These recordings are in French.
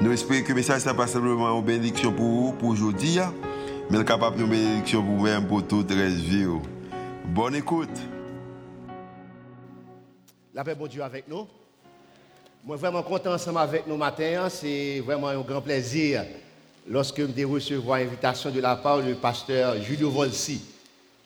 Nous espérons que le message n'est pas simplement une bénédiction pour vous, pour aujourd'hui, hein, mais capable de bénédiction pour vous-même, pour toute la vie. Bonne écoute. La paix, bon Dieu, avec nous. Moi, vraiment content ensemble avec nous matin. Hein. C'est vraiment un grand plaisir lorsque je recevoir l'invitation de la part du pasteur Julio Volsi.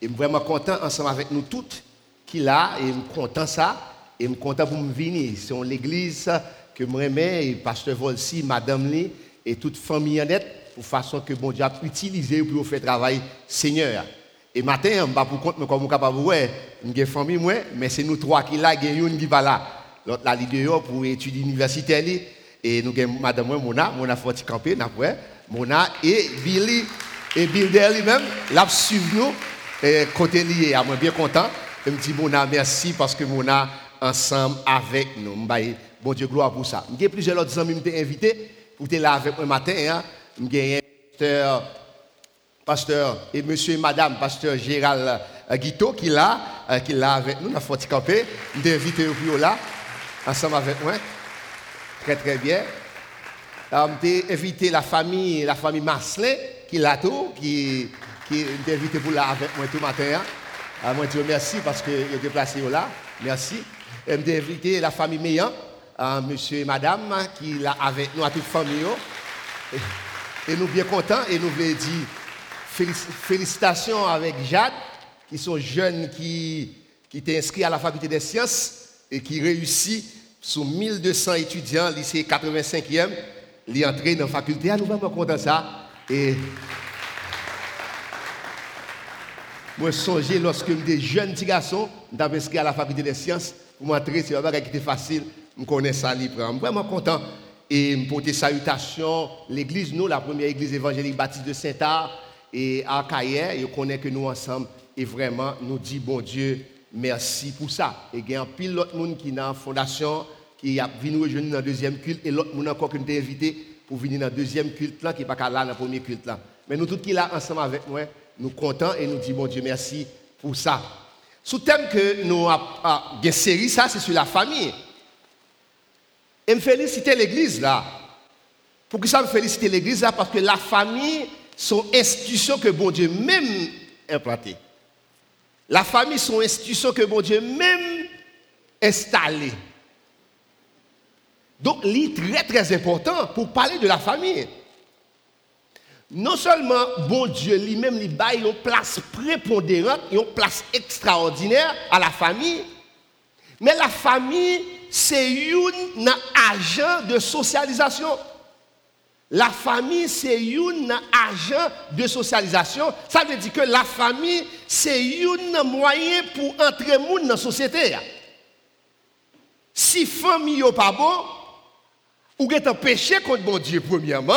Et je vraiment content ensemble avec nous toutes qu'il a, et je suis content ça, et je suis content pour me venir. C'est l'église que moi et pasteur Volsi, madame Lee, et toute famille en net, pour façon que bon Dieu a utilisé pour faire travail Seigneur. Et matin, je ne pour compte, mais comme capable voir, une famille, moi, mais c'est nous trois qui là, a une qui va là. L'autre là, il pour étudier universitaire. Et nous avons madame Mona, Mona Forti Campé, Mona et Billy, et Bill lui-même, l'a suivi nous, côté lié. Je suis bien content. Je me dis, Mona, merci parce que Mona, ensemble avec nous. Bon Dieu, gloire pour ça. J'ai plusieurs autres amis qui m'ont invité pour être là avec moi matin. Hein. J'ai pasteur, pasteur et monsieur et madame, pasteur Gérald euh, Guito qui est là, euh, qui est là avec nous, dans Forti Campé. Je invité au là, ensemble avec moi. Très très bien. J'ai invité la famille, la famille Marcelin qui est là tout, qui, qui invité pour là avec moi tout matin. Hein. Je merci parce que est déplacé là. Merci. J'ai invité la famille Meillan monsieur et madame qui est avec nous, à toute famille. Et, nous bien contents et nous voulons dire félicitations avec Jade, qui sont jeunes qui, qui étaient inscrits à la faculté des sciences et qui réussit sous 1200 étudiants, lycée 85e, les entrer dans la faculté. Ah, nous sommes contents de ça. Et moi, songé lorsque des jeunes petits garçons, nous inscrits à la faculté des sciences, pour m'entrer, c'est pas qui était facile je connais ça, je suis vraiment content. Et pour porter salutations, l'église, nous, la première église évangélique baptiste de Saint-Art et à Cahiers, et connaît que nous ensemble, et vraiment, nous dit bon Dieu, merci pour ça. Et il y a un pile d'autres monde qui est dans la fondation, qui a venu rejoindre dans le deuxième culte, et l'autre monde encore qui nous invité pour venir dans le deuxième culte là, qui n'est pas là dans le premier culte là. Mais nous tous qui là ensemble avec moi, nous contents et nous disons bon Dieu merci pour ça. Sous thème que nous avons série, ça c'est sur la famille. Et me féliciter l'église là. Pourquoi ça me féliciter l'église là? Parce que la famille sont institutions que bon Dieu même implantées. La famille sont institutions que bon Dieu même installées. Donc, c'est très très important pour parler de la famille. Non seulement bon Dieu lui-même lui une place prépondérante, une place extraordinaire à la famille, mais la famille c'est un agent de socialisation. La famille, c'est un agent de socialisation. Ça veut dire que la famille, c'est un moyen pour entrer dans la société. Si famille n'est pas bon, ou est un péché contre bon Dieu, premièrement,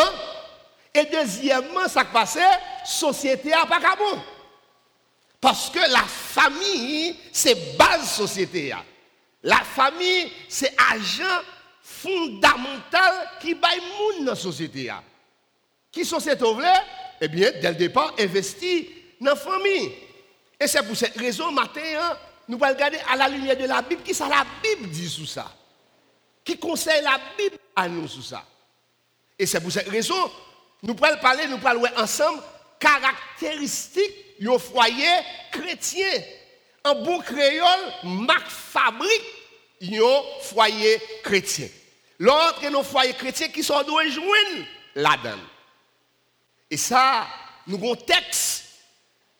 et deuxièmement, ça passe, société n'est pas bon. Parce que la famille, c'est base société. La famille, c'est agent fondamental qui baille monde dans la société. Qui société voulez? Eh bien, dès le départ, investit dans la famille. Et c'est pour cette raison, matin, hein, nous allons regarder à la lumière de la Bible, qui ça la Bible dit sur ça. Qui conseille la Bible à nous sur ça. Et c'est pour cette raison, nous allons parler, nous allons ensemble, caractéristiques du foyer chrétien. Un bon créole, marque fabrique un foyer chrétien. L'autre, nos foyers chrétiens qui sont doués joindre là-dedans. Et ça, nous avons un texte.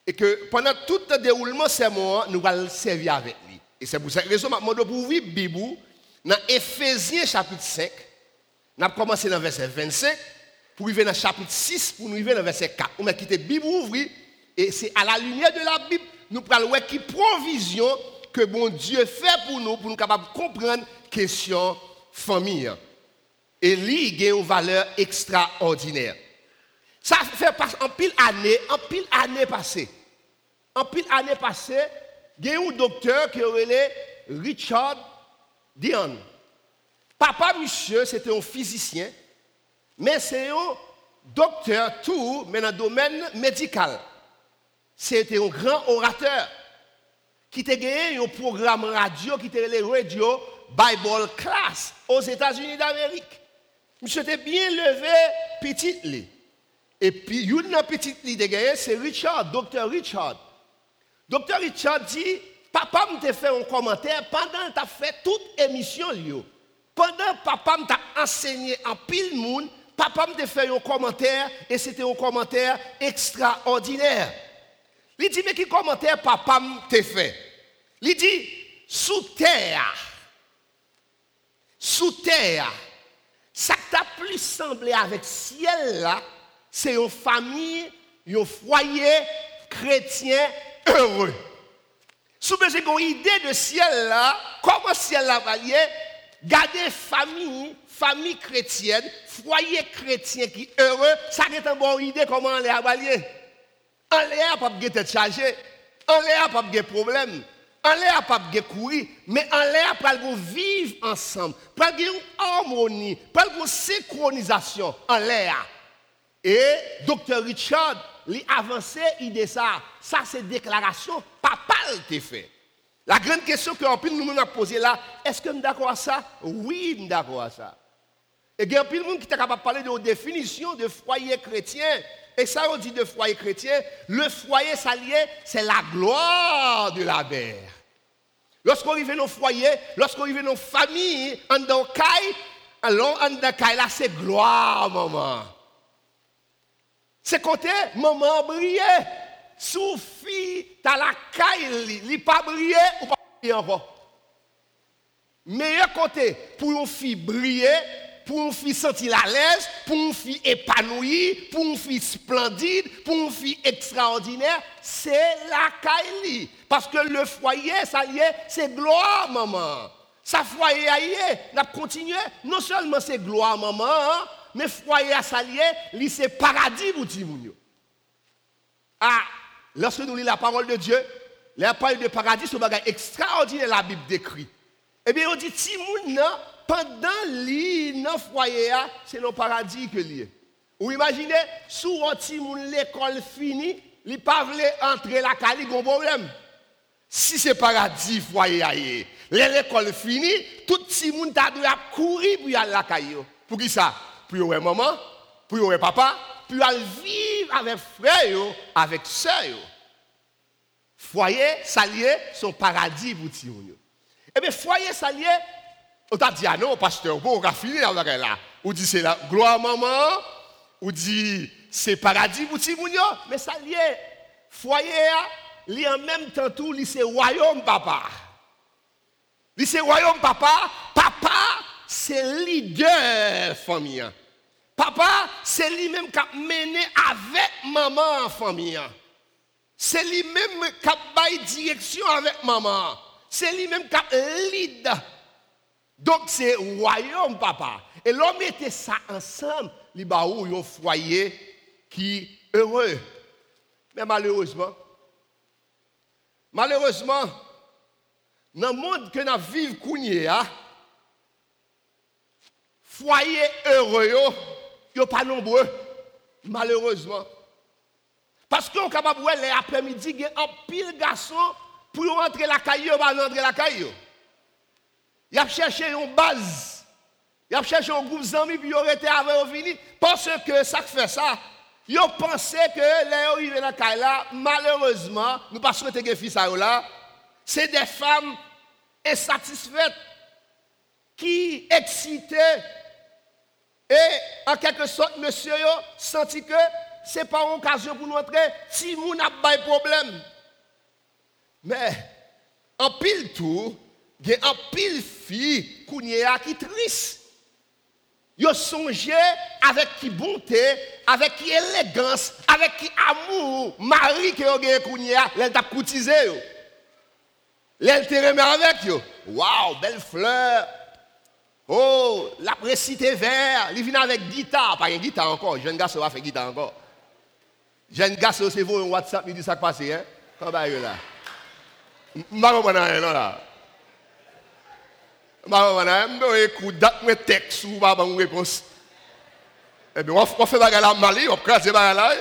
Et que pendant tout le déroulement c'est moi, nous allons servir avec lui. Et c'est pour cette raison que je pour vous, Bible, dans Ephésiens chapitre 5, nous avons commencé dans verset 25, pour arriver dans le chapitre 6, pour nous arriver dans le verset 4. On a quitté la Bible ouverte, et c'est à la lumière de la Bible, nous parlons qui provision que bon Dieu fait pour nous, pour nous capables de comprendre la question famille. Et lui, il a une valeur extraordinaire. Ça fait en pile année, en pile année passée. En pile année passée, il y a un docteur qui est Richard Dion. Papa, monsieur, c'était un physicien, mais c'est un docteur tout, mais dans le domaine médical. C'était un grand orateur qui a gagné un programme radio qui était le Radio Bible Class aux États-Unis d'Amérique. Monsieur était bien levé, petit. Et puis, une petite lit de gagné, c'est Richard, docteur Richard. Docteur Richard dit, papa m'a fait un commentaire pendant que tu as fait toute émission. Pendant que papa m'a enseigné en pile monde, papa m'a fait un commentaire et c'était un commentaire extraordinaire. Il dit, mais quel commentaire papa m'a fait? Il dit, sous terre, sous terre, ça t'a plus semblé avec ciel là, c'est une famille, un foyer chrétien heureux. Vous avez une idée de ciel là, comment ciel là va lier, garder famille, famille chrétienne, foyer chrétien qui est heureux, ça est une bonne idée comment on est lier. On est pas de tête chargée, on est pas de problème. On l'air pas de courir, mais on l'air pas de vivre ensemble, pas de harmonie, pas de synchronisation en l'air. Et Dr. Richard, il avancé idée ça. Ça, c'est déclaration, papa l'a fait. La grande question que nous nous posée là, est-ce que nous d'accord à ça? Oui, nous d'accord à ça. Et il y a de monde qui est capable de parler de définition de foyer chrétien. Et ça, on dit de foyer chrétien, le foyer salier, c'est la gloire de la mère. Lorsqu'on arrive dans le foyer, lorsqu'on arrive dans la famille, en dans le caille, alors en dans caille là, c'est gloire, maman. C'est côté, maman brille. Soufi, t'as la caille, il pas briller ou pas briller encore. Meilleur côté pour une fille briller, pour une fille sentir la l'aise, pour une fille épanouie, pour une fille splendide, pour une fille extraordinaire, c'est la caille. Parce que le foyer, ça y est, c'est gloire, maman. Ça foyer, ça y est, on a continué. Non seulement c'est gloire, maman, mais foyer à salier, c'est paradis pour tout Ah, lorsque nous lisons la parole de Dieu, la parole de paradis, c'est un bagage extraordinaire la Bible décrit. Eh bien, on dit, Timoun, pendant li dans foyer, c'est le paradis que lié. Vous imaginez, sous Timoun l'école finie, il pas entrer la cali, un problème. Si c'est paradis foyer, l'école finie, tout le monde doit courir pour aller la caillou. Pour qui ça? Puis y maman, puis y papa, aller vivre avec frère, avec soeur. Foyer, salier, son paradis pour Timoun. Eh bien, foyer, salier, on t'a dit, ah non, pasteur, bon, on va finir là. On dit, c'est la gloire maman, on dit, c'est paradis pour Timoun, mais salier, foyer, il en même temps tout, c'est royaume papa. C'est royaume papa, papa c'est leader famille. Papa, c'est lui-même qui a mené avec maman en famille. C'est lui-même qui a direction avec maman. C'est lui-même qui a lead. Donc c'est royaume, papa. Et l'homme mettait ça ensemble, il y a un foyer qui est heureux. Mais malheureusement, malheureusement, dans le monde que nous vivons, foyer heureux, ils sont pas nombreux, malheureusement. Parce qu'on est capable de les après-midi, il y a un pile garçon pour rentrer la caillou, pas rentrer la caillou. Il a cherché une base. Il a cherché un groupe d'amis, puis il aurait été avec fini. Parce que ça fait ça. Ils pensaient que les arrivés dans la caillou, malheureusement, nous ne pas souhaiter que fils là, c'est des femmes insatisfaites qui excitaient et en quelque sorte, monsieur a senti que ce n'est pas une occasion pour nous entrer si nous n'avons pas de problème. Mais en pile tout, il y a un pile fille qui triste. Ils songé avec qui bonté, avec qui élégance, avec qui amour, mari qui a gagné elle t'a cotisé. Elle te remet avec yo. Waouh, belle fleur. Oh, la précité vert, il vient avec guitare, pas une guitare encore, jeune garçon va faire guitare encore. Jeune garçon, c'est vous un WhatsApp, il dit ça qui passe, hein? Quand va là? Je ne comprends rien là. Je ne sais pas, je écoute, date mes textes, ou pas une réponse. Eh bien, on fait bagarre là, Mali, on crase bagarre là.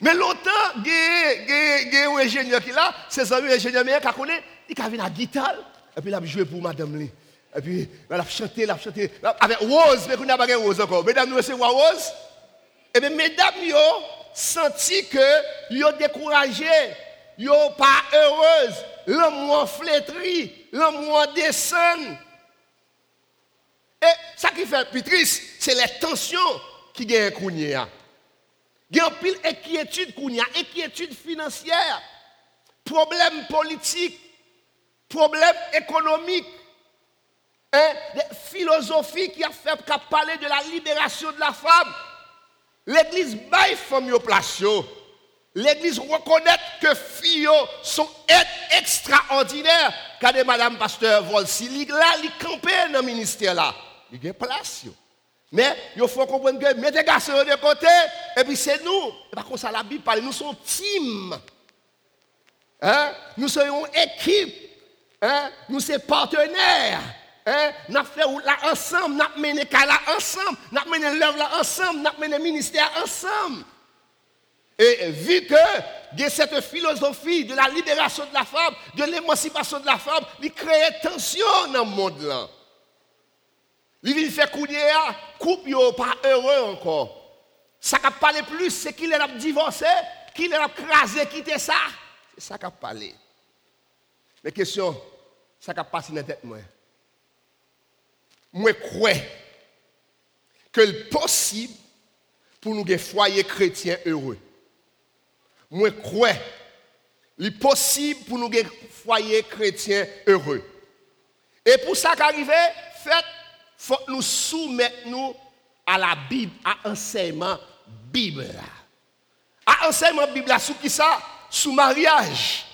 Mais longtemps, il y a un ingénieur qui est là, c'est un ingénieur qui connaît, il a vu la guitare, et puis il a joué pour madame. Lee. Et puis, il a chanté, il a chanté, avec Rose, mais il n'y a pas Rose encore. Mesdames, nous recevons Rose. Et bien, mesdames, ont senti que ont découragé, n'ont pas heureuse, moins flétri, moins descend. Et ça qui fait plus triste, c'est les tensions qui gagnent Kounia. Il y a pile inquiétude Kounia, inquiétude financière, problème politique, problème économique, hein, des philosophies qui a fait parler de la libération de la femme. L'église baille femme yo place L'église reconnaît que filles sont extraordinaires. Quand madame pasteur Volsi, là, il campé dans le ministère là. Il y a place. Mais il faut comprendre que mettez les garçons de côté, et puis c'est nous. Et par contre, ça la Bible parle, nous sommes team. Hein? Nous sommes une équipe. Hein? Nous sommes partenaires. Hein? Nous faisons là ensemble, nous mené là ensemble, nous mené l'œuvre là ensemble, nous mené le ministère ensemble. Et vu que a cette philosophie de la libération de la femme, de l'émancipation de la femme, il crée tension dans le monde là. Il vient faire couler, coupe yo pas heureux encore. Ça qui parlé plus, c'est qu'il est divorcé, qu'il est crasé, quitter ça. C'est ça qui a parlé. Mais question, ça qui a passé dans la tête moi moi crois que c'est possible pour nous un foyer chrétien heureux. Moi crois est possible pour nous un foyer chrétien heureux. Et pour ça qu'arriver, faites, faut nous soumettre nous à la Bible, à l'enseignement Bible. À l'enseignement Bible, sous qui ça? Sous mariage.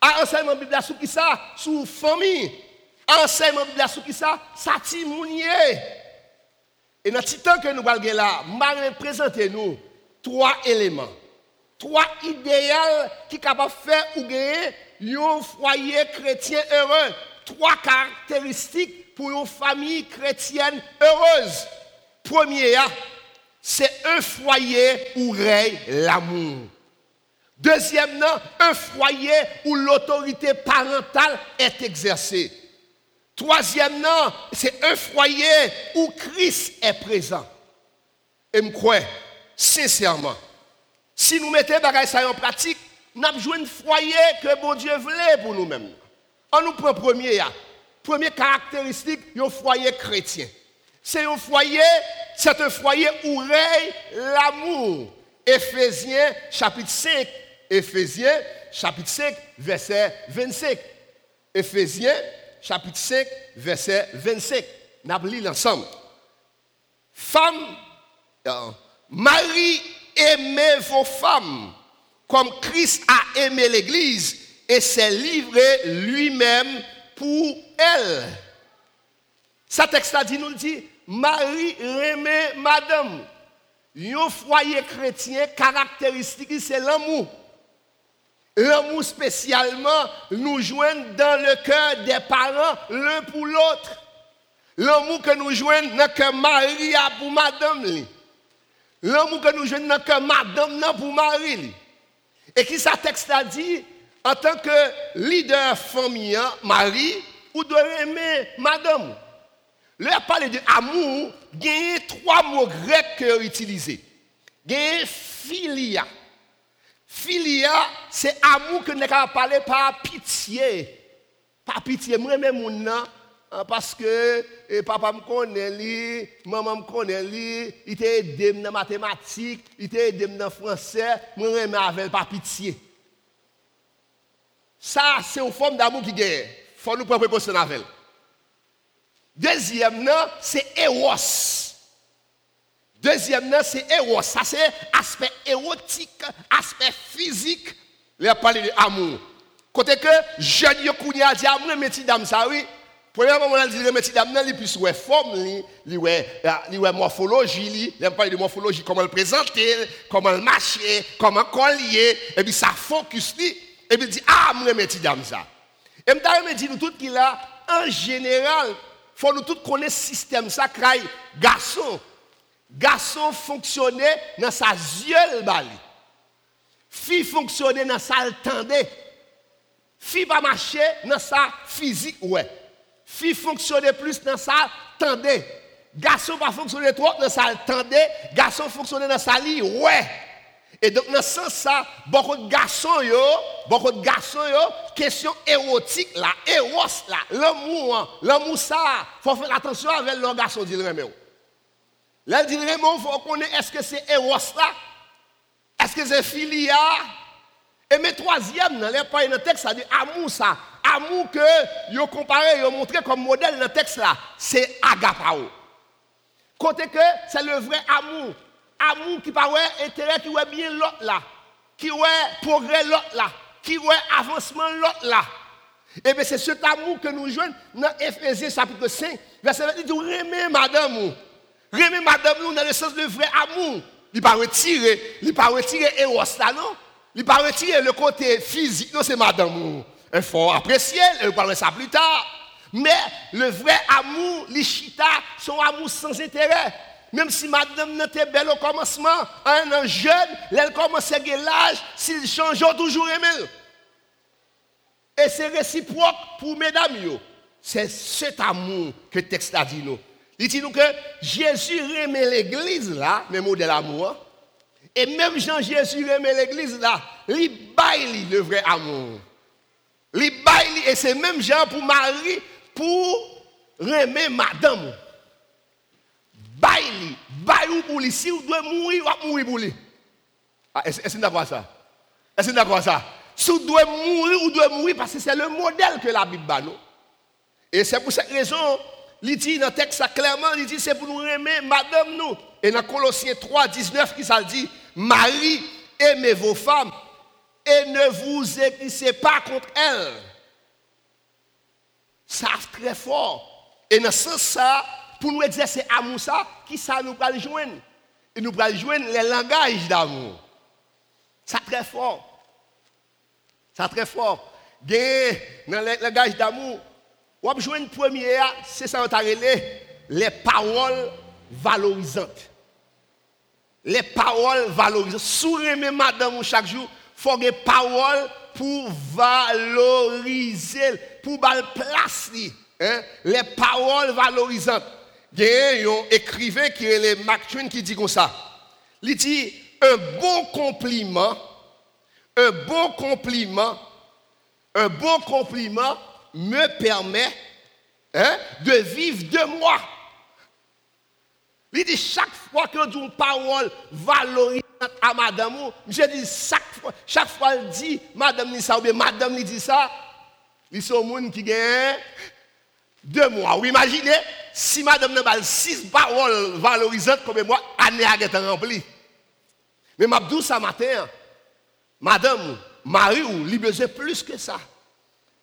À l'enseignement Bible, sous qui ça? Sous famille enseignement Bible sur qui ça Ça Et dans le temps que nous parlons là, je vais présenter nous trois éléments. Trois idéaux qui sont capables de faire ou un foyer chrétien heureux. Trois caractéristiques pour une famille chrétienne heureuse. Premier, c'est un foyer où règne l'amour. Deuxièmement, un foyer où l'autorité parentale est exercée. Troisièmement, c'est un foyer où Christ est présent. Et je crois, sincèrement, si nous mettons ça en pratique, nous avons un foyer que bon Dieu voulait pour nous-mêmes. On nous prend premier, première caractéristique, un foyer chrétien. C'est un foyer, c'est un foyer où règne l'amour. Éphésiens chapitre 5, Éphésiens chapitre 5, verset 25. Éphésiens chapitre 5, verset 25. Nous lisons ensemble. Femmes, euh, Marie, aimez vos femmes comme Christ a aimé l'Église et s'est livré lui-même pour elle. Ce texte nous dit, Marie aimait madame. Un foyer chrétien caractéristique, c'est l'amour. L'amour spécialement nous joignent dans le cœur des parents l'un pour l'autre. L'amour que nous joignons dans cœur Marie pour madame. L'amour que nous joignons dans cœur madame pour Marie. Et qui ça texte a dit, en tant que leader famille, Marie, ou doit aimer madame. Là, parler de amour, il y a trois mots grecs utilisés. Il y a philia. Filia, c'est amour que nous avons parlé par pitié. Par pitié, moi-même, hein, parce que eh, papa me connaît, maman me connaît, il était aidé dans mathématiques, il était aidé dans français, moi-même avec par pitié. Ça, c'est une forme d'amour qui gagne. Il faut nous prendre précaution avec Deuxième, c'est Eros. Deuxièmement, c'est éros. Ça, c'est aspect érotique, aspect physique. Il a parlé d'amour. Côté que jeune Yokounia dit amour, mais dame ça, oui. Premièrement, on dit remet petit dame, il plus ouais forme, il il ouais morphologie, il parle de morphologie, comment le présenter, comment le marcher, comment collier, et puis ça focus lui, et puis il dit ah, moi remet petit dame ça. Et me dit nous tout qu'il a en général, faut nous tous connaître le système craille garçon. Garçon fonctionnait dans sa yeux bali. Fille fonctionnait dans sa tendait. Fille pas marcher dans sa physique ouais. Fille fonctionnait plus dans sa tendait. Garçon pas fonctionner trop dans sa tendait, garçon fonctionnait dans sa lit ouais. Et donc, dans ce sens, beaucoup de garçons, yo, beaucoup de garçons, yo, question érotique, là, éros, là, l'amour, hein. l'amour, ça, faut faire attention avec le garçon, dit le Raymond. Là, dit le Raymond, il faut est-ce que c'est éros, là, est-ce que c'est filia, et mes troisième, dans les pas dans le texte, ça dit amour, ça, amour que, yo comparé, yo montré comme modèle dans le texte, là, c'est agapao. Côté que c'est le vrai amour. Amour qui pas intérêt qui ouais bien l'autre là, qui ouais progrès l'autre là, qui ouais avancement l'autre là. Et bien c'est cet amour que nous jouons dans Ephésiens chapitre 5, verset 20, il dit madame, remez madame nous dans le sens de vrai amour. Il pas retirer, il pas retirer Eros là non? Il pas retirer le côté physique, non c'est madame. Il faut apprécier, il parler ça plus tard. Mais le vrai amour, l'ishita, son amour sans intérêt. Même si madame n'était belle au commencement, un an jeune, elle commence à l'âge, s'il change, toujours aimé. Et c'est réciproque pour mesdames. C'est cet amour que texte a dit nous. Il dit nous que Jésus aimait l'église là, mais modèle amour. Et même Jean-Jésus aimait l'église là, il baille le vrai amour. Il baille, et c'est même Jean pour Marie, pour aimer madame baille, baille pour lui. Si vous devez mourir, vous mourir pour lui. Ah, Est-ce que vous d'accord ça? Est-ce que vous ça? Si vous devez mourir, vous devez mourir parce que c'est le modèle que la Bible nous. Et c'est pour cette raison, il dit dans le texte clairement, il dit c'est pour nous aimer madame nous. Et dans Colossiens 3, 19, qui ça dit, Marie, aimez vos femmes et ne vous églissez pas contre elles. Ça très fort. Et dans ce sens, pour nous exercer amour ça, qui ça nous va joindre? Et nous allons joindre les langages d'amour. Ça très fort. Ça très fort. Dans le langage d'amour, jouer une première, c'est ça les paroles valorisantes. Les paroles valorisantes. Souriez madame chaque jour, faut des paroles pour valoriser, pour la place. Hein? Les paroles valorisantes il y a un écrivain qui est le qui dit comme ça. Il dit un bon compliment, un bon compliment, un bon compliment me permet hein, de vivre de moi. Il dit chaque fois que une parole valorisante à madame, je dis chaque fois, chaque fois elle dit madame dit ça ou bien madame dit ça, il sont monde qui gagne deux mois. Vous imaginez, si madame n'a pas six paroles valorisantes comme moi, année a été remplie. Mais m'a dit ça matin, madame, Marie, ou lui besoin plus que ça.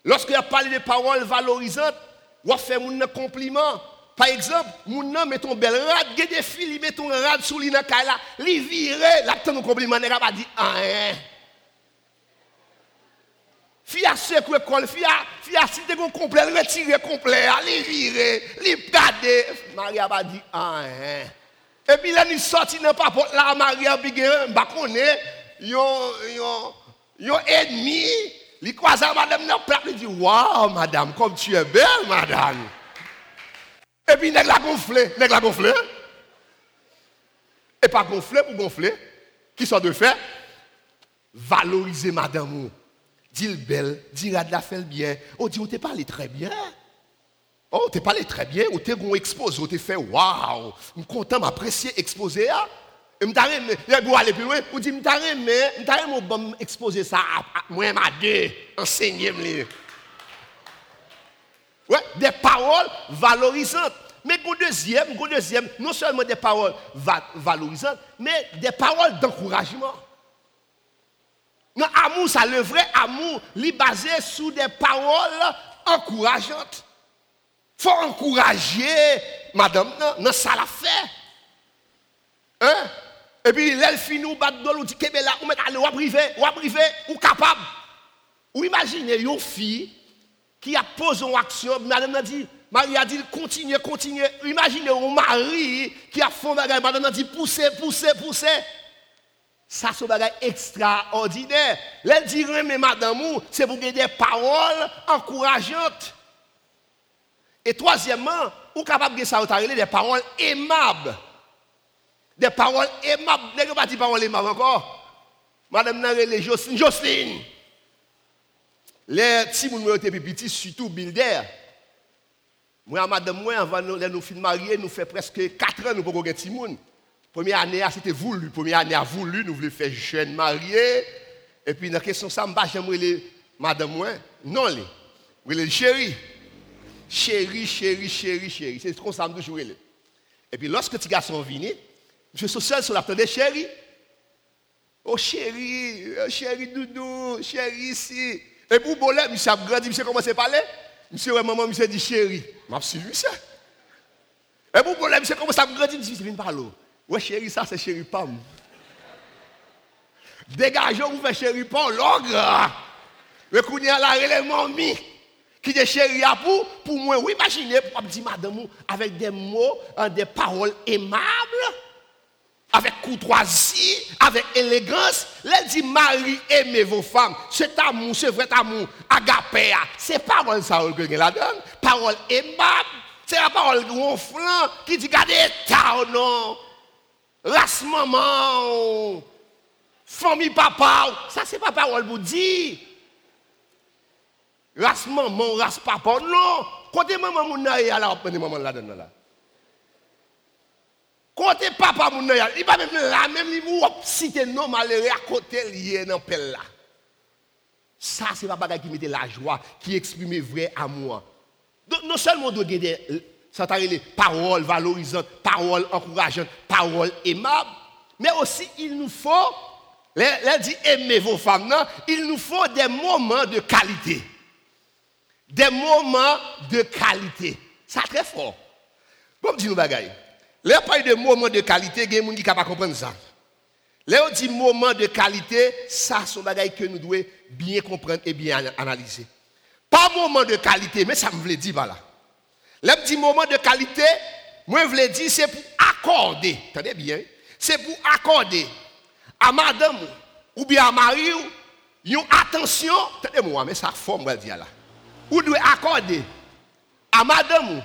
Lorsqu'il a parlé de paroles valorisantes, ou fait un compliment. Par exemple, mon nom met ton bel rad, il des filles, met ton rad sous l'ina là, li vire, là, ton compliment, n'a pas dit rien. Fia secoué col, fia, fia si te complet, retirer complet, aller virer, garder. Maria a dit ah hein. Et puis là, il sorti dans pas là, Maria bah yon, yon, yon ennemi, il croise madame dans plat, il dit waouh madame, comme tu es belle madame. Et puis, nèg la gonflé, nèg la gonflé. Et pas gonflé pour gonfler. Qui sont de faire Valoriser madame dit le belle, dit la fait bien. Oh, dit, on te parlé très bien. Oh, te parlé très bien, on te gon expose, on te fait waouh, je suis content m'apprécier exposé taré mais aller plus loin, on dit taré mon bon exposer ça moi m'a deux enseigner. Ouais, des paroles valorisantes. Mais au deuxième, au deuxième, non seulement des paroles valorisantes, mais des paroles d'encouragement. Non, amour, ça, le vrai amour, est basé sur des paroles encourageantes. faut encourager madame dans ça la fait. Hein? Et puis, elle finit ou bat dit que là, ou met aller ou privé, ou privé, ou capable. Ou imaginez une fille qui a posé une action, madame a dit, Marie a dit, continue, continue. Imaginez un mari qui a fait un bagage, madame a dit, poussez, poussez, poussez. Ça, c'est un bagage extraordinaire. Elle dit, mais madame, c'est pour des paroles encourageantes. Et troisièmement, ou capable de ça, des paroles aimables. Des paroles aimables. N'est-ce pas des paroles aimables encore? Madame Narele Jocelyne. Jocelyne. Les petits gens étaient petits, surtout Bilder. Moi, madame, moi, avant de nous finir marier, nous fait presque 4 ans nous pour gagner petit Première année, c'était voulu. Première année, a voulu, nous voulions faire jeune marié. Et puis, dans la question, ça, je j'aimerais les madame, moi. Non, les. les chéri. Chéri, chéri, chéri, chéri. C'est comme ça, je toujours. Et puis, lorsque petit garçon vient, suis seul sur la tête de chéri. Oh chéri, oh, chéri doudou, chéri ici. Et pour Bolé, monsieur a grandi, monsieur commence à parler. Monsieur, ouais, maman, monsieur dit chéri. Je suis suivi ça. Et pour Bolé, monsieur commence à grandir, monsieur vient parler. Ouais, chéri, ça c'est chéri Pam. Dégagez, vous faites chéri Pam, l'ogre. Mais il y a la qui est chéri à pour, pour moi, oui, imaginez, pour dire madame, avec des mots, hein, des paroles aimables avec courtoisie, avec élégance. Elle dit Marie, aimez vos femmes. Cet amour, ce vrai amour, agapé, c'est parole ça que la donne. Parole aimable. C'est la parole gonflant qui dit gardez ta non. Race maman. Famille papa. Ça, c'est pas parole pour dire. Race maman, race papa. Non. Côté maman, mon aïe, alors, maman là-dedans là. Kote papa moun nan yal, i pa mèm la mèm li mou wop site non malere a kote liye nan pel la. Sa se pa bagay ki mette la jwa, ki eksprime vre amouan. Non selman do gen de, sa ta rele, parol valorizant, parol ankourajant, parol emab, men osi il nou fò, lè di eme vò fam nan, il nou fò de mouman de kalite. De mouman de kalite. Sa tre fò. Kom bon, di nou bagay? Là, parle de moments de qualité, il y a des gens qui ne peuvent pas comprendre ça. Là, on dit moment de qualité, ça, c'est un bagage que nous devons bien comprendre et bien analyser. Pas moment de qualité, mais ça me veut dire voilà. Là, on dit moment de qualité, moi, je veux dire, c'est pour accorder, attendez bien, c'est pour accorder à madame ou bien à Marie, une attention, attendez-moi, mais ça forme, je dire là. Vous devez accorder à madame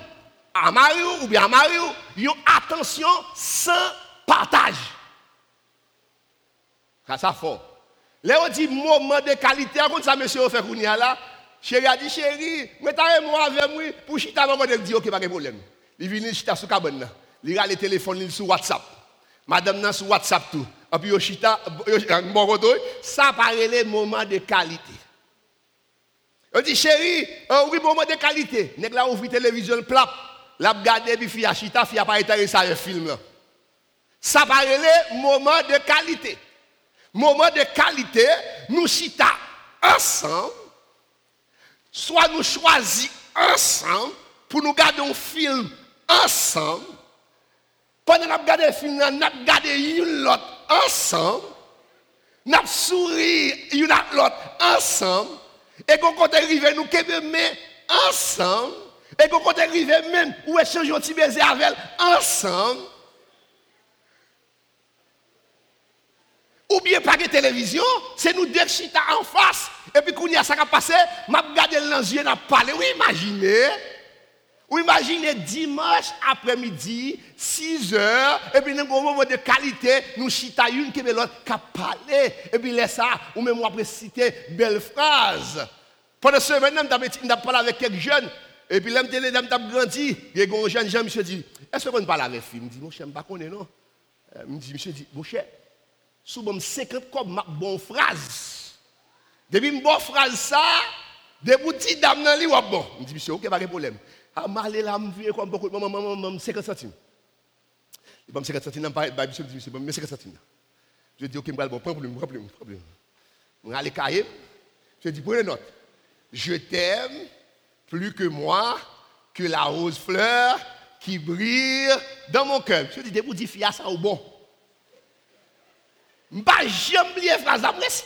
amari ou ou bi amari ou, yon atensyon san partaj. Ka sa fon. Le ou di mouman de kalite, akon sa mèche ou fè koun ya la, chéri a di chéri, mwen ta remou avè mwen, pou chita mwen mwen de di ok, pa gen problem. Li vini chita sou kabon nan, li ra le telefon li sou WhatsApp, madame nan sou WhatsApp tou, api yo chita, yo chita mwen kontoy, sa parele mouman de kalite. Yo di chéri, euh, ou bi mouman de kalite, nek la ouvri televizyon plap, la gade bi fi achita, fi pa interesse à film là. Ça va moment de qualité. Moment de qualité, nous chita ensemble, soit nous choisissons ensemble pour nous garder un film ensemble. Pendant que nous regardons le film, nous regardons l'autre ensemble. Nous sourions l'un l'autre ensemble. Et quand on arrive, nous sommes ensemble. Et quand on arrive même, où échange un petit baiser avec ensemble. Ou bien pas de télévision, c'est nous deux chita en face. Et puis quand il y a ça qui a passé, m'a regardé dans les yeux, n'a parlé. Oui, imaginez? Ou imaginez dimanche après-midi, 6 heures, et puis dans un moment de qualité, nous chita une qui est l'autre qui a parlé. Et puis laisse ça, ou même après citer belle phrase. Pendant ce moment, nous avons parlé avec quelques jeunes. Et puis, là, je suis grandi. Il y a un jeune, me dit Est-ce qu'on parle avec lui Je me dis Mon cher, je ne sais pas. Je me dis Monsieur, dit, mon cher, souvent 50 comme ma bonne phrase. Depuis une bonne phrase, ça, des boutiques d'âme dans lui, bon. Je me dis Monsieur, ok, pas de problème. Ah, je là, je viens comme beaucoup de maman, maman, 50 centimes. Il me 50 centimes, je me dis Monsieur, je 50 centimes. Je dis Ok, je vais bon, pas de problème, pas de problème. Je vais aller cahier. Je dis Prenez note. Je t'aime plus que moi, que la rose fleur qui brille dans mon cœur. Je dis, vous dites, ça au bon. Je ne jamais oublier phrase merci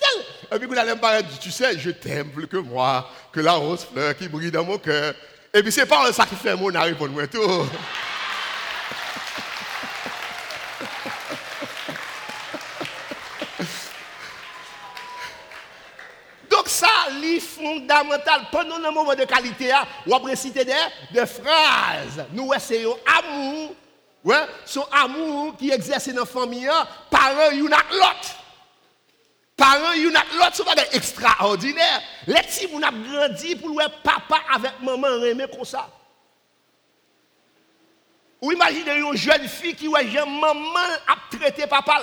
tel. Et puis, vous allez me parler, tu sais, je t'aime plus que moi, que la rose fleur qui brille dans mon cœur. Et puis, c'est pas ça qui fait mon arrive pour moi tout. fondamental pendant un moment de qualité, on va réciter des, des phrases. Nous essayons amour, ouais, son amour qui exerce dans la famille, parents, you not lot. Parents, you not lot, c'est pas extraordinaire. Les petits, on a grandi pour le papa avec maman, aimer comme ça. Ou imaginez une jeune fille qui ouais, maman a traité papa.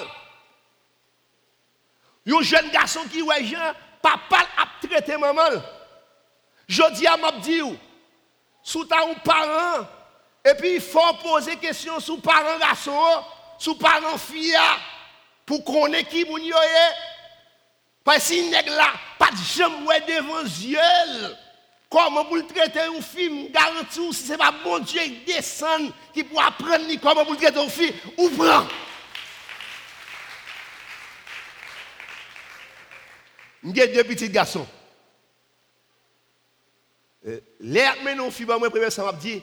Un jeune garçon qui ouais, papa a traité maman. Je dis à ma dit, sous ta un parent, et puis il faut poser question sous parent garçon, sous parent fille, pour qu'on ait qui moun yo Parce que si là, pas de jamais devant yeux. Comment vous traiter un film, garantie si ce n'est pas bon Dieu qui descend, qui peut apprendre comment vous traiter un film, ou. J'ai deux petits garçons. Euh, les mais non, fille, moi, premier, ça m'a dit,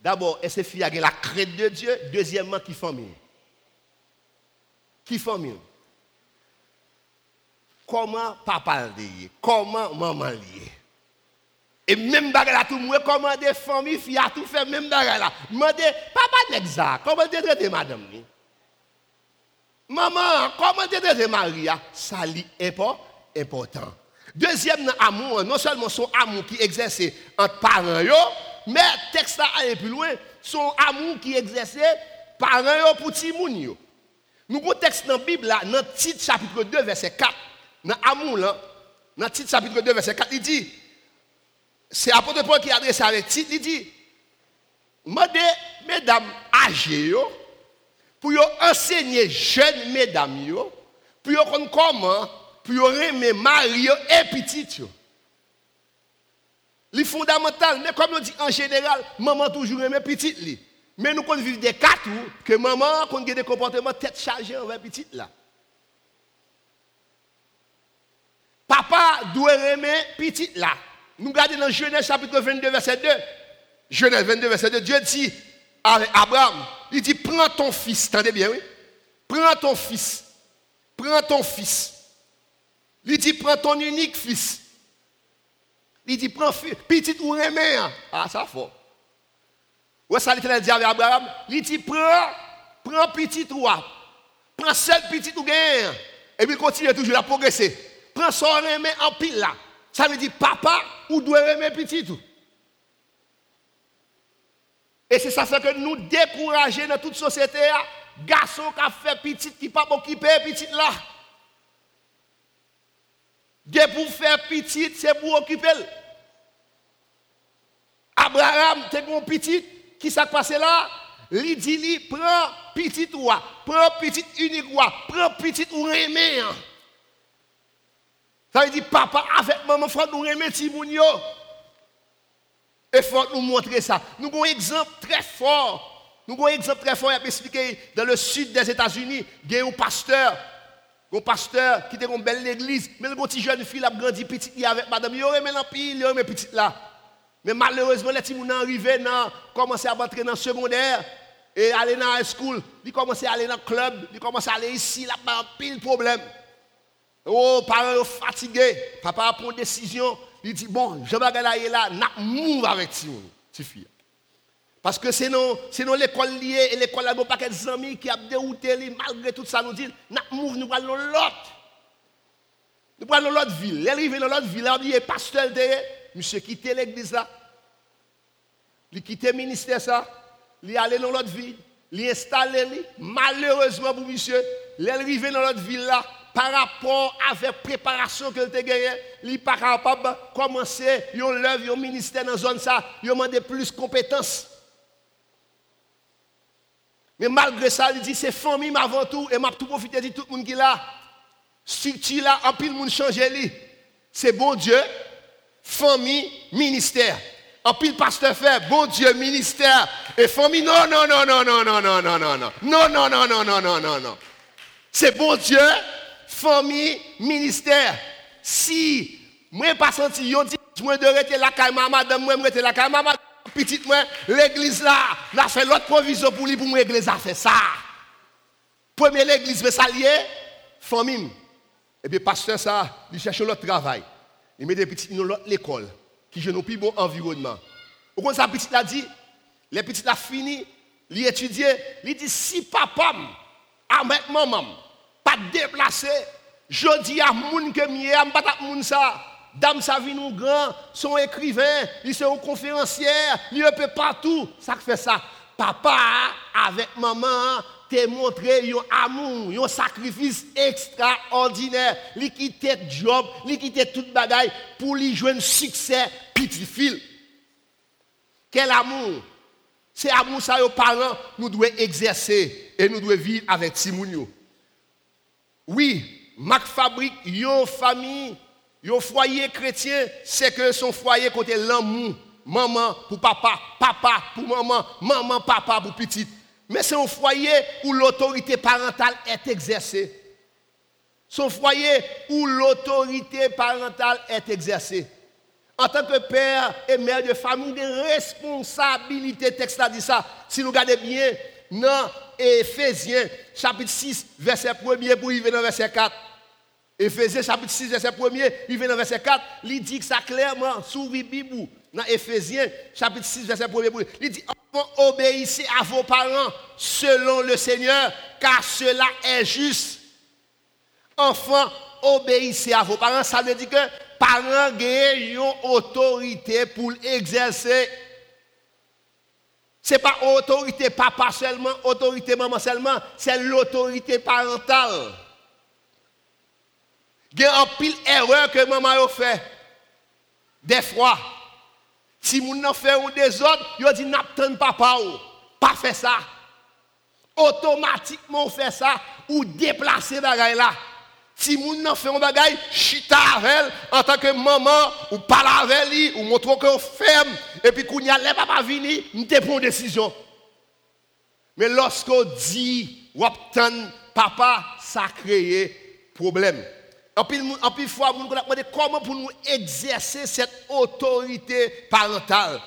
d'abord, est-ce que fille a la crainte de Dieu? Deuxièmement, qui famille? Qui famille? Comment papa lié? Comment maman lié? Et même bagarre là, tout le monde commande famille, fille tout fait, même bagarre là. Demande, papa n'est comment tu traité madame? Maman, comment tu traité Maria? Ça est important. Deuxième amour, non seulement son amour qui exerce entre parents, mais texte là aller plus loin, son amour qui exerce parents pour Timoun. Nous avons texte dans la Bible, là, dans titre chapitre 2, verset 4. Dans l'amour, dans le titre chapitre 2, verset 4, il dit, c'est apôtre Paul qui adresse avec titre, il dit, mesdames âgées, pour enseigner jeunes mesdames, pour comprendre comment, pour aimer Mario et petit. C'est fondamental, mais comme on dit en général, maman toujours aime petit. Mais nous qu'on vivre des cas que maman a des comportements tête chargée envers petit là. Papa doit aimer petit là. Nous regardons dans Genèse chapitre 22, verset 2. Genèse 22, verset 2. Dieu dit à Abraham, il dit, prends ton fils. Tendez bien, oui. Prends ton fils. Prends ton fils. Il dit, prends ton unique fils. Il dit, prends. Petit ou remé. Hein. Ah, ça fort. Ouais, ça l'éternel dit avec Abraham. Il dit, prends, prends petit toi. Prends seul petit ou gain. Et puis continue toujours à progresser. Prends son remé en pile là. Ça veut dire, papa, ou doit aimer petit tout. Et c'est ça que nous décourager dans toute société, garçon qui a fait petit, qui pas occupé petit là. De pour faire petit, c'est pour occuper. Abraham, t'es un petit, qui s'est passé là? Il dit, prends petit roi, prends petit unique roi, prends petit ou remé. Ça veut dire, papa, avec maman, faut nous remettre Timounio. Et il faut nous montrer ça. Nous avons un exemple très fort. Nous avons un exemple très fort, il a expliqué dans le sud des États-Unis, il y a un pasteur, un pasteur qui était une belle église, mais le petit jeune fille a grandi petit avec madame, il aurait maintenant pile, il aurait petit là. Mais malheureusement, les petits gens arrivés, commencé à entrer dans le secondaire et aller dans la school, ils commencent à aller dans le club, ils commencent à aller ici, là, a pile problème. Oh, parents fatigués. Papa prend une décision. Il dit, bon, je vais aller là, n'a move avec fille. Parce que c'est non, l'école liée et l'école a un paquet d'amis qui a dérouté malgré tout ça nous dit, move nous allons l'autre. Nous allons l'autre ville. Il arrive dans l'autre ville, il est pasteur de monsieur quitté l'église là. Il quitte le ministère ça, il allé dans l'autre ville, il installé malheureusement pour monsieur, il est arrivé dans l'autre ville là, par rapport avec la préparation que tu as gagnée, il n'est pas capable de commencer un lève un ministère dans la zone ça, il demande plus de compétences. Mais malgré ça, il dit c'est famille avant tout et m'a tout profité de tout le monde qui est là. Structure là, en pile monde changer C'est bon Dieu, famille, ministère. En pile pasteur fait, bon Dieu, ministère et famille. Non, non, non, non, non, non, non, non, non, non. Non, non, non, non, non, non, non. C'est bon Dieu, famille, ministère. Si moi pas senti yo dit moi de rester la caille madame moi rester la caille maman petite moi l'église là, n'a fait l'autre provision pour lui pour moi l'église a fait ça. Premier l'église veut s'allier famille. Et puis pasteur ça, il cherche l'autre travail. Il met des petites dans l'autre l'école qui j'ai un plus bon environnement. Au contraire, ça petite a dit, les petites a fini, il étudie, il dit si papa avec maman pas déplacé, je dis à moun que mieux, pas moun ça. Dame sa vie nous grand, son écrivain, il est un conférencier, il peut partout. Ça fait ça? Papa avec maman te montré un amour, un sacrifice extraordinaire. Il quitté job, il quitté toute bagaille pour lui jouer un succès petit fil. Quel amour! C'est amour ça aux parents, nous devons exercer et nous devons vivre avec Timounio. Oui, Mac fabrique une famille, un foyer chrétien, c'est que son foyer côté l'amour, maman pour papa, papa pour maman, maman, papa pour petite. Mais c'est un foyer où l'autorité parentale est exercée. Son foyer où l'autorité parentale est exercée. En tant que père et mère de famille, des responsabilités, texte a dit ça. Si nous regardons bien, dans Ephésiens, chapitre 6, verset 1 pour arriver dans verset 4. Ephésiens, chapitre 6, verset 1 il dans verset 4, il dit que ça clairement, sous Bible, dans Ephésiens, chapitre 6, verset 1 il dit obéissez à vos parents selon le Seigneur, car cela est juste. Enfants, obéissez à vos parents. Ça veut dire que parents ont une autorité pour exercer. Ce n'est pas autorité papa seulement, autorité maman seulement, c'est l'autorité parentale. Il y a un pile erreur que maman a fait. Des fois, si vous n'en fait un autres, vous dit n'attend papa pas faire ça. Automatiquement fait ça ou déplacer bagaille là. Si vous n'en fait un bagaille, chita avec en tant que maman ou parle avec lui ou montre que ferme et puis quand y a les papa venir, nous une décision. Mais lorsqu'on dit ou papa, ça crée problème. En plus fois, nous demandé comment pour nous exercer cette autorité parentale?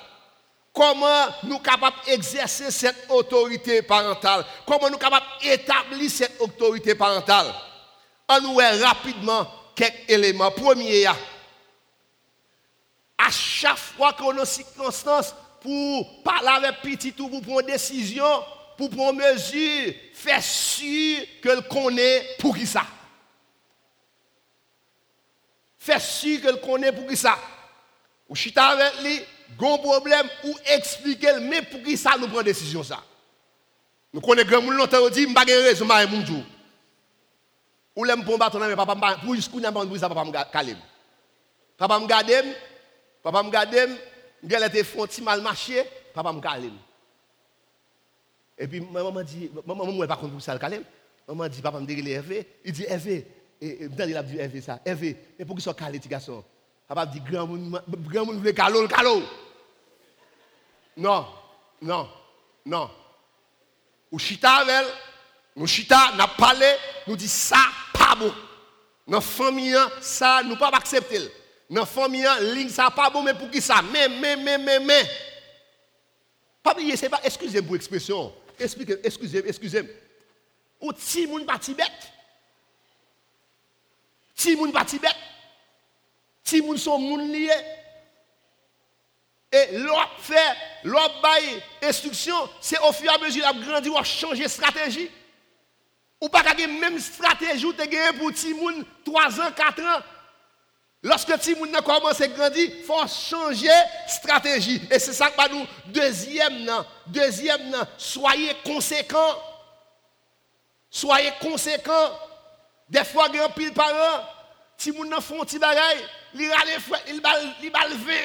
Comment nous sommes capables d'exercer cette autorité parentale? Comment nous sommes capables d'établir cette autorité parentale? On nous rapidement quelques éléments. Premier, à chaque fois qu'on a une circonstance pour parler avec petit ou pour prendre une décision, pour prendre une mesure, faire sûr que le connaît pour qui ça. Fè si ke l konè pou ki sa. Ou chita avèk li, gon problem ou eksplike l, mè pou ki sa nou pren desisyon sa. Nou konè gen moun lontan ou di, mba gen rezon mè moun djou. Ou lè mpon baton nan mè papa mba, pou jiskou nan mban brisa papa mga kalem. Papa mga dem, papa mga dem, gen lè te fonti mal machè, papa mga kalem. E pi mè mwen di, mè mwen mwen pa kon pou sa l kalem, mè mwen di papa mdegi le Efe, i di Efe, et, dans il a dit Hervé ça. Hervé, mais pour qu'ils soient calés, petit garçon. Papa dit grand monde, grand monde voulait calo, calo. Non, non, non. Ou chita avec nous chita, n'a parlé, nous dit ça, pas bon. Dans famille, ça, nous pas accepter. Dans famille, ligne, ça, pas bon, mais pour qui ça? Mais, mais, mais, mais, mais. Pas oublier, c'est pas, excusez-moi pour l'expression. Excusez, excusez, excusez. Ou si moun pas bête. Si moun pas bête, si moun sont moun liés, et l'autre fait, l'autre bail instruction, c'est au fur et à mesure a grandi ou changer de stratégie. Ou pas la même stratégie ou gagné pour Timoun 3 ans, 4 ans. Lorsque Timoun a commencé à grandir, il faut changer de stratégie. Et c'est ça que nous, deuxième, non, deuxième, soyez conséquents. Soyez conséquents. Des fois, il y a un ti moun nan fon ti bagay, li rale fwet, li bal, li bal ve.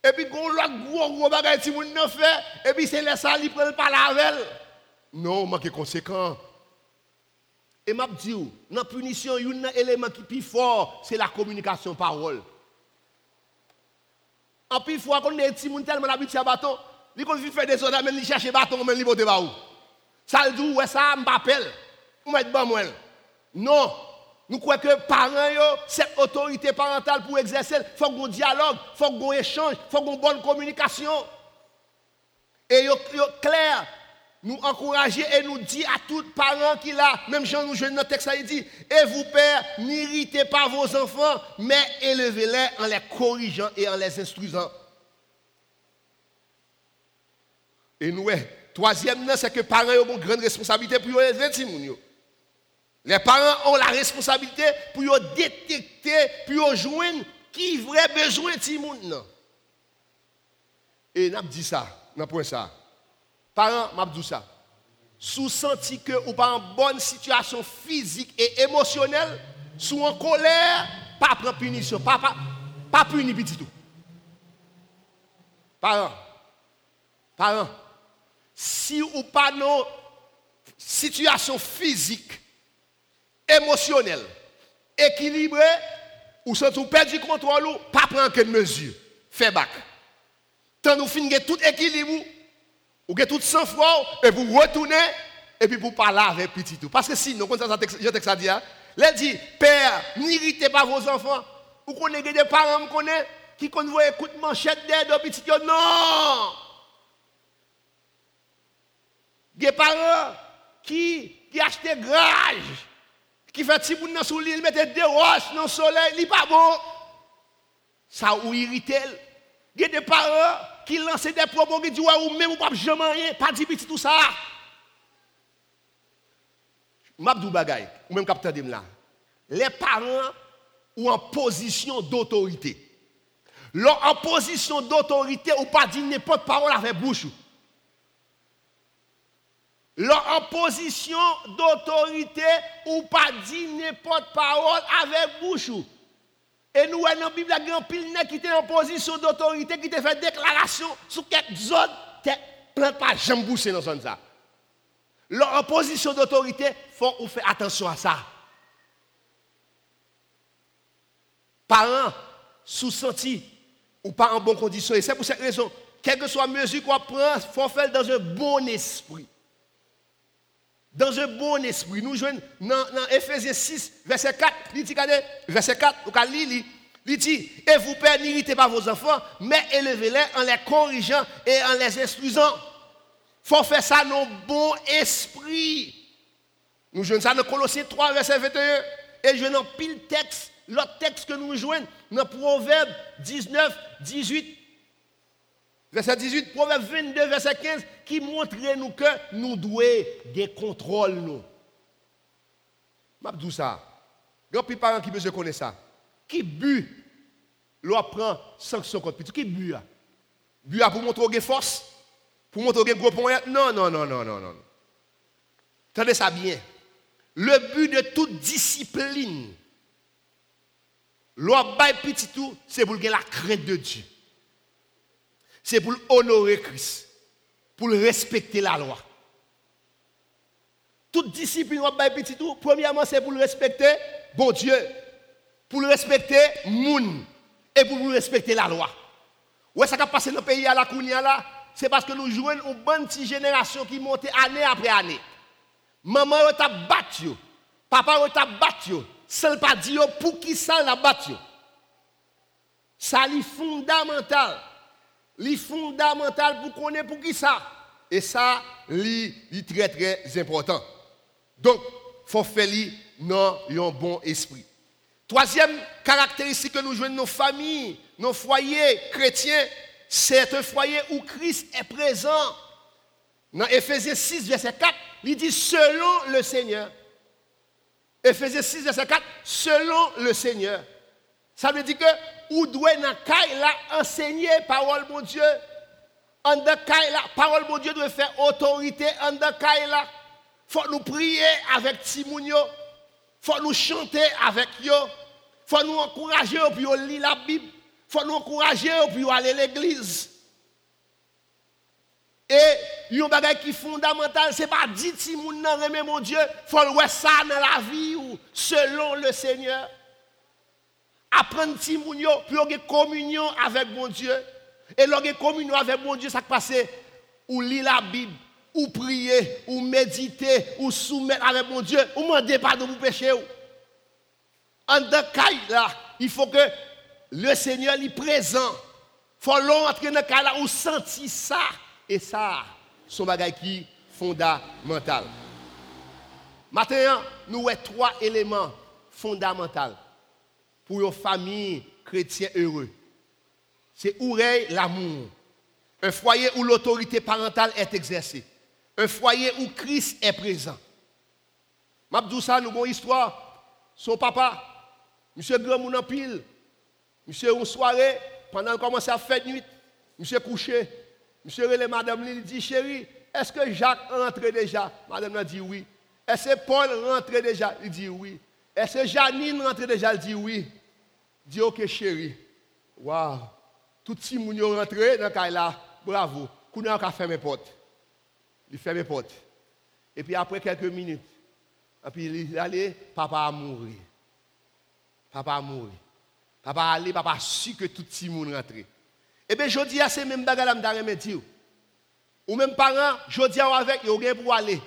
E pi goun lak gwo gwo bagay ti moun nan fe, e pi se lesa li prel palavel. Non, man ki konsekant. E map di ou, nan punisyon yon nan eleman ki pi for, se la komunikasyon parol. An pi fwa kon ne ti moun telman abit ya baton, li kon vi fè de soda men li chèche baton men li bote ba ou. Sal di ou, wè sa mbapel, ou mèt ban mwen. Non, Nous croyons que parents, cette autorité parentale pour exercer, il faut qu'on dialogue, il faut qu'on échange, il faut qu'on bonne communication. Et yo, clair, nous encourager et nous dire à tous les parents qui là, même Jean nous jouons notre texte, il dit, et vous pères, n'irritez pas vos enfants, mais élevez-les en les corrigeant et en les instruisant. Et nous, troisième, c'est que les parents ont une grande responsabilité pour les Les parents ont la responsabilité pour détecter, pour joindre qui vrai besoin de gens. Et nous dit ça, nous point ça. Parents, m'a dit ça. Sous que ou pas en bonne situation physique et émotionnelle, sous en colère, pas prendre punition, pas pas pas punir petit tout. Parents, parents, si ou pas nos situation physique, émotionnelle, équilibrée, ou si vous perdez du contrôle, pas prendre aucune mesure. Fait bac. Tant nous finissons tout équilibre, ou tout sans foi, et vous retournez, et puis vous parlez avec petit tout. Parce que sinon, comme ça, je texte ça dit, hein, il dit, Père, n'irritez pas vos enfants. Vous connaissez des parents qui connaissent écoute manchette d'aide petit non! Des parents qui, qui achètent grage, qui fait petit bout sous l'île, mettent des roches dans le soleil, il n'est pas bon. Ça ou irrite. Il y a des parents qui lancent des propos qui disent ou même ou pas jamais rien, pas dit petit tout ça. Mabdou bagay, ou même capteur de là. Les parents ou en position d'autorité. Leur en position d'autorité ou pas dire n'importe parole avec bouche. En position d'autorité ou pas dire n'importe parole avec bouche. Et nous, dans la Bible, il y a un pile qui était en position d'autorité, qui fait déclaration sur quelques zones, ne pas jamais boucher dans zone ça. Leur en position d'autorité, il faut faire attention à ça. Parents, sous-senti ou pas en bonne condition. Et c'est pour cette raison, quelle que soit la mesure qu'on prend, il faut faire dans un bon esprit dans un bon esprit. Nous jouons dans, Ephésiens 6, verset 4. Il dit, verset 4, il dit, et vous pères, n'irritez pas vos enfants, mais élevez-les en les corrigeant et en les instruisant. Il faut faire ça dans bon esprit. Nous jouons ça dans Colossiens 3, verset 21. Et je n'en pile texte, l'autre texte que nous jouons dans Proverbe 19, 18 Verset 18, Proverbe 22, verset 15, qui montre nous que nous devons des contrôles. Nous. Je dis ça. Il y a des parents qui besoin connaître ça. Qui bu, l'on prend sanction contre petit. Qui bu Bu pour montrer qu'il force, pour montrer qu'il gros point? Non, non, non, non, non, non. Tenez ça bien. Le but de toute discipline, l'on bail petit tout, c'est pour gagner la crainte de Dieu c'est pour honorer Christ, pour respecter la loi. Toute discipline, tout, premièrement, c'est pour respecter bon Dieu, pour respecter moun et pour respecter la loi. Ouais, ça qui a passé dans le pays à la Kounia là, c'est parce que nous jouons une bonne petite génération qui monte année après année. Maman t'a battu, papa t'a battu, sans pas dire pour qui ça l'a battu? Ça est fondamental li fondamental pour connaître pour qui ça. Et ça, li, très très important. Donc, faut faire li dans un bon esprit. Troisième caractéristique que nous jouons nos familles, nos foyers chrétiens, c'est un foyer où Christ est présent. Dans Ephésiens 6, verset 4, il dit selon le Seigneur. Ephésiens 6, verset 4, selon le Seigneur. Ça veut dire que ou doit dans la enseigner parole mon Dieu. En de la parole mon Dieu doit faire autorité en de là. Faut nous prier avec Timounio. Faut nous chanter avec yo. Faut nous encourager puis lire la Bible. Faut nous encourager puis aller à l'église. Et un bagage qui fondamental, ce n'est pas dire Timoun non mon Dieu, faut le ça dans la vie ou selon le Seigneur apprendre Timounio pour avoir communion avec mon Dieu. Et lorsque communion avec mon Dieu, ça passe, ou lire la Bible, ou prier, ou méditer, ou soumettre avec mon Dieu, ou demander pardon pour péché. En de là, il faut que le Seigneur est présent. Il faut l'entrer dans cas là où sentir ça. Et ça, son bagage qui fondamental. Maintenant, nous avons trois éléments fondamentaux pour une famille chrétienne heureuse. C'est oreille, l'amour. Un foyer où l'autorité parentale est exercée. Un foyer où Christ est présent. Mabdou ça, nous avons une histoire. Son papa, monsieur Grand en pile, monsieur une soirée, pendant qu'il commence à faire nuit, monsieur couché, monsieur relève madame, il dit, chérie, est-ce que Jacques rentre déjà? Madame a dit oui. Est-ce que Paul rentre déjà? Il dit oui. Est-ce que Janine rentre déjà? Il dit oui. Dit ok chérie. Waouh. Tout le monde est rentré dans le là. Bravo. Qu'on a fermé mes portes. Il ferme mes portes. Et puis après quelques minutes, puis il allé, papa a mouru. Papa a mouru. Papa a papa a su que tout le monde est rentré. Et bien je dis à ces mêmes bagages, je dire. Ou même parents, je dis avec, ils ont pour aller.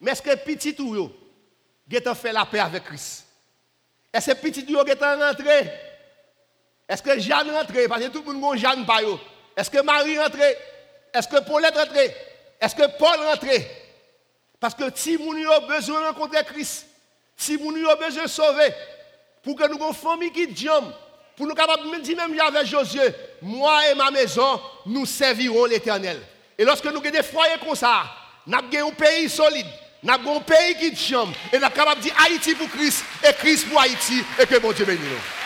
Mais est-ce que petit ou yo, fait la paix avec Christ? Est-ce que petit ou yo, ont rentré? Est-ce que Jeanne rentré? Parce que tout le monde Jeanne pas yo. Est-ce que Marie rentré? Est-ce que Paulette rentré? Est-ce que Paul rentré? Parce que si nous avons besoin de rencontrer Christ, si nous avons besoin de sauver, pour que nous ayons une famille qui diam, pour nous capables dire même avec Josué, moi et ma maison, nous servirons l'éternel. Et lorsque nous avons des foyers comme ça, nous avons un pays solide, Nous avons un pays qui tient. Et nous sommes capables de dire Haïti pour Christ et Christ pour Haïti. Et que bon Dieu bénisse nous.